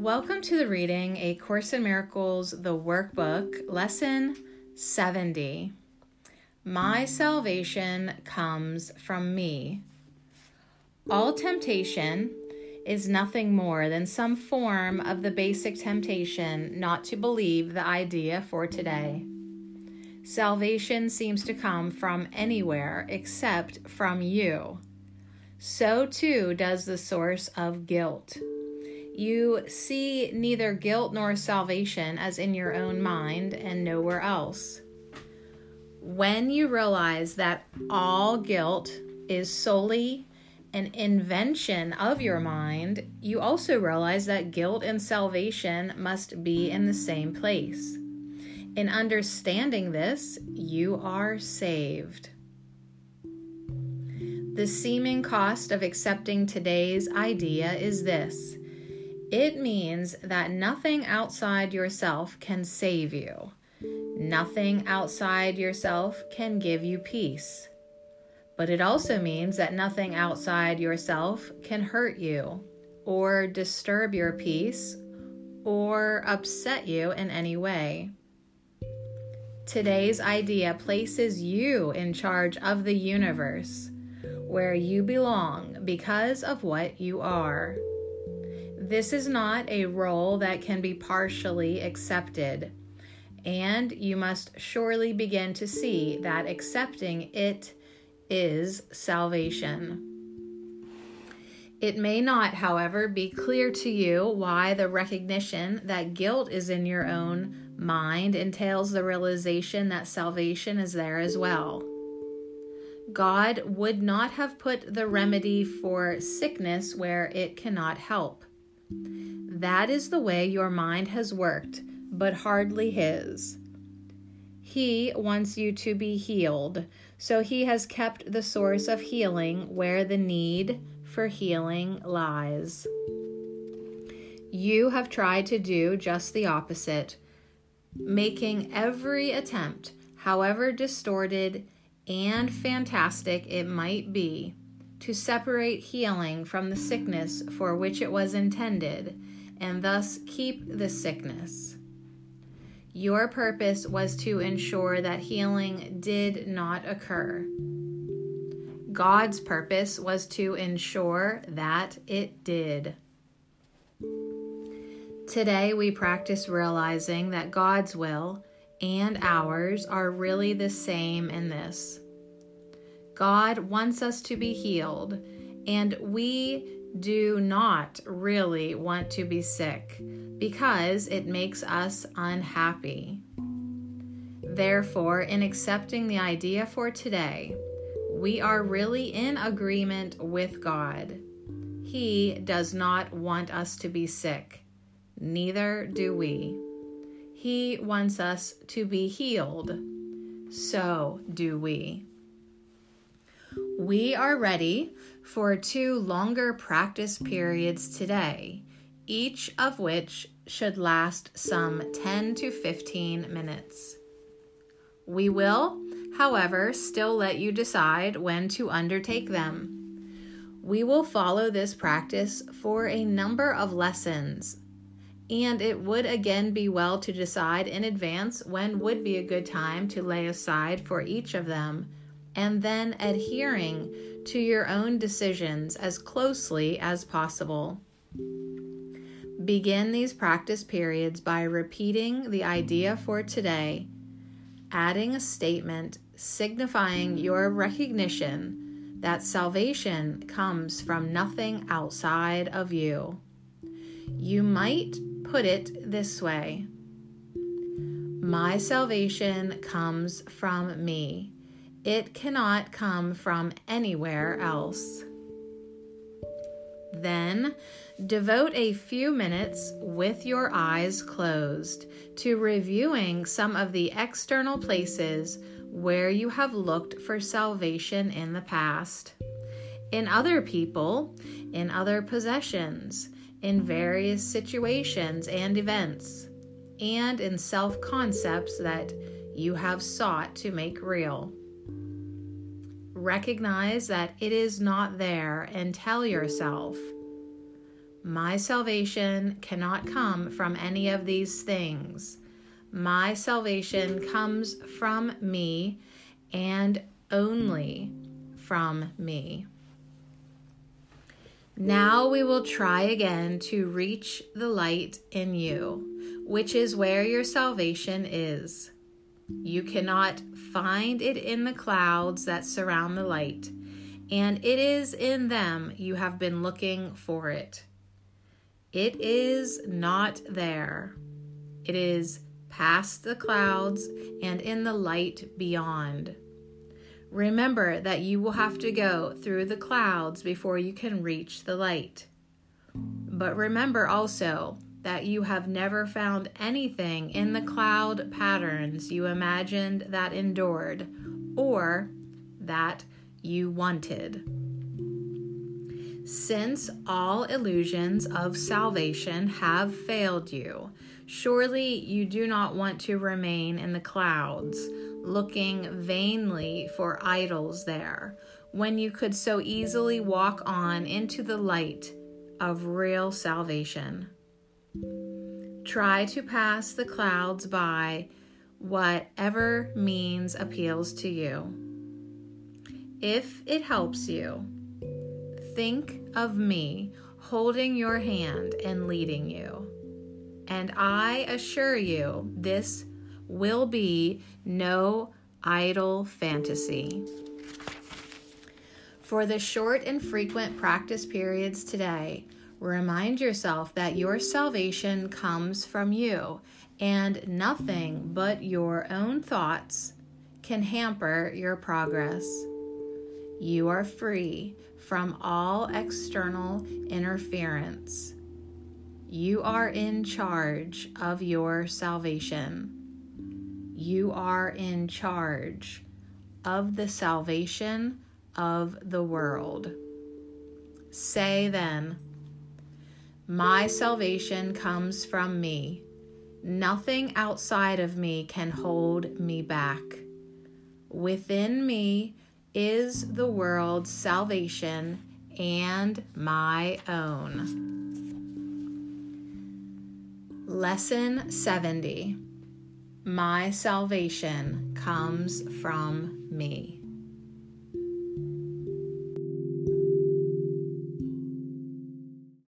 Welcome to the reading A Course in Miracles, the workbook, lesson 70. My salvation comes from me. All temptation is nothing more than some form of the basic temptation not to believe the idea for today. Salvation seems to come from anywhere except from you. So too does the source of guilt. You see neither guilt nor salvation as in your own mind and nowhere else. When you realize that all guilt is solely an invention of your mind, you also realize that guilt and salvation must be in the same place. In understanding this, you are saved. The seeming cost of accepting today's idea is this it means that nothing outside yourself can save you. Nothing outside yourself can give you peace. But it also means that nothing outside yourself can hurt you, or disturb your peace, or upset you in any way. Today's idea places you in charge of the universe, where you belong because of what you are. This is not a role that can be partially accepted, and you must surely begin to see that accepting it is salvation. It may not, however, be clear to you why the recognition that guilt is in your own mind entails the realization that salvation is there as well. God would not have put the remedy for sickness where it cannot help. That is the way your mind has worked, but hardly His. He wants you to be healed, so He has kept the source of healing where the need for healing lies. You have tried to do just the opposite, making every attempt, however distorted and fantastic it might be, to separate healing from the sickness for which it was intended, and thus keep the sickness. Your purpose was to ensure that healing did not occur. God's purpose was to ensure that it did. Today, we practice realizing that God's will and ours are really the same in this. God wants us to be healed, and we do not really want to be sick because it makes us unhappy. Therefore, in accepting the idea for today, we are really in agreement with God. He does not want us to be sick, neither do we. He wants us to be healed. So do we. We are ready for two longer practice periods today, each of which should last some 10 to 15 minutes. We will, however, still let you decide when to undertake them. We will follow this practice for a number of lessons, and it would again be well to decide in advance when would be a good time to lay aside for each of them and then adhering to your own decisions as closely as possible. Begin these practice periods by repeating the idea for today, adding a statement signifying your recognition that salvation comes from nothing outside of you. You might put it this way My salvation comes from me. It cannot come from anywhere else. Then devote a few minutes with your eyes closed to reviewing some of the external places where you have looked for salvation in the past. In other people, in other possessions, in various situations and events, and in self concepts that you have sought to make real. Recognize that it is not there and tell yourself, My salvation cannot come from any of these things. My salvation comes from me and only from me. Now we will try again to reach the light in you, which is where your salvation is. You cannot find it in the clouds that surround the light, and it is in them you have been looking for it. It is not there. It is past the clouds and in the light beyond. Remember that you will have to go through the clouds before you can reach the light. But remember also that you have never found anything in the cloud patterns you imagined that endured or that you wanted. Since all illusions of salvation have failed you, surely you do not want to remain in the clouds looking vainly for idols there, when you could so easily walk on into the light of real salvation. Try to pass the clouds by whatever means appeals to you. If it helps you, think of me holding your hand and leading you. And I assure you, this will be no idle fantasy. For the short and frequent practice periods today, remind yourself that your salvation comes from you, and nothing but your own thoughts can hamper your progress. You are free from all external interference. You are in charge of your salvation. You are in charge of the salvation of the world. Say then, My salvation comes from me. Nothing outside of me can hold me back. Within me is the world's salvation and my own. Lesson 70 my salvation comes from me.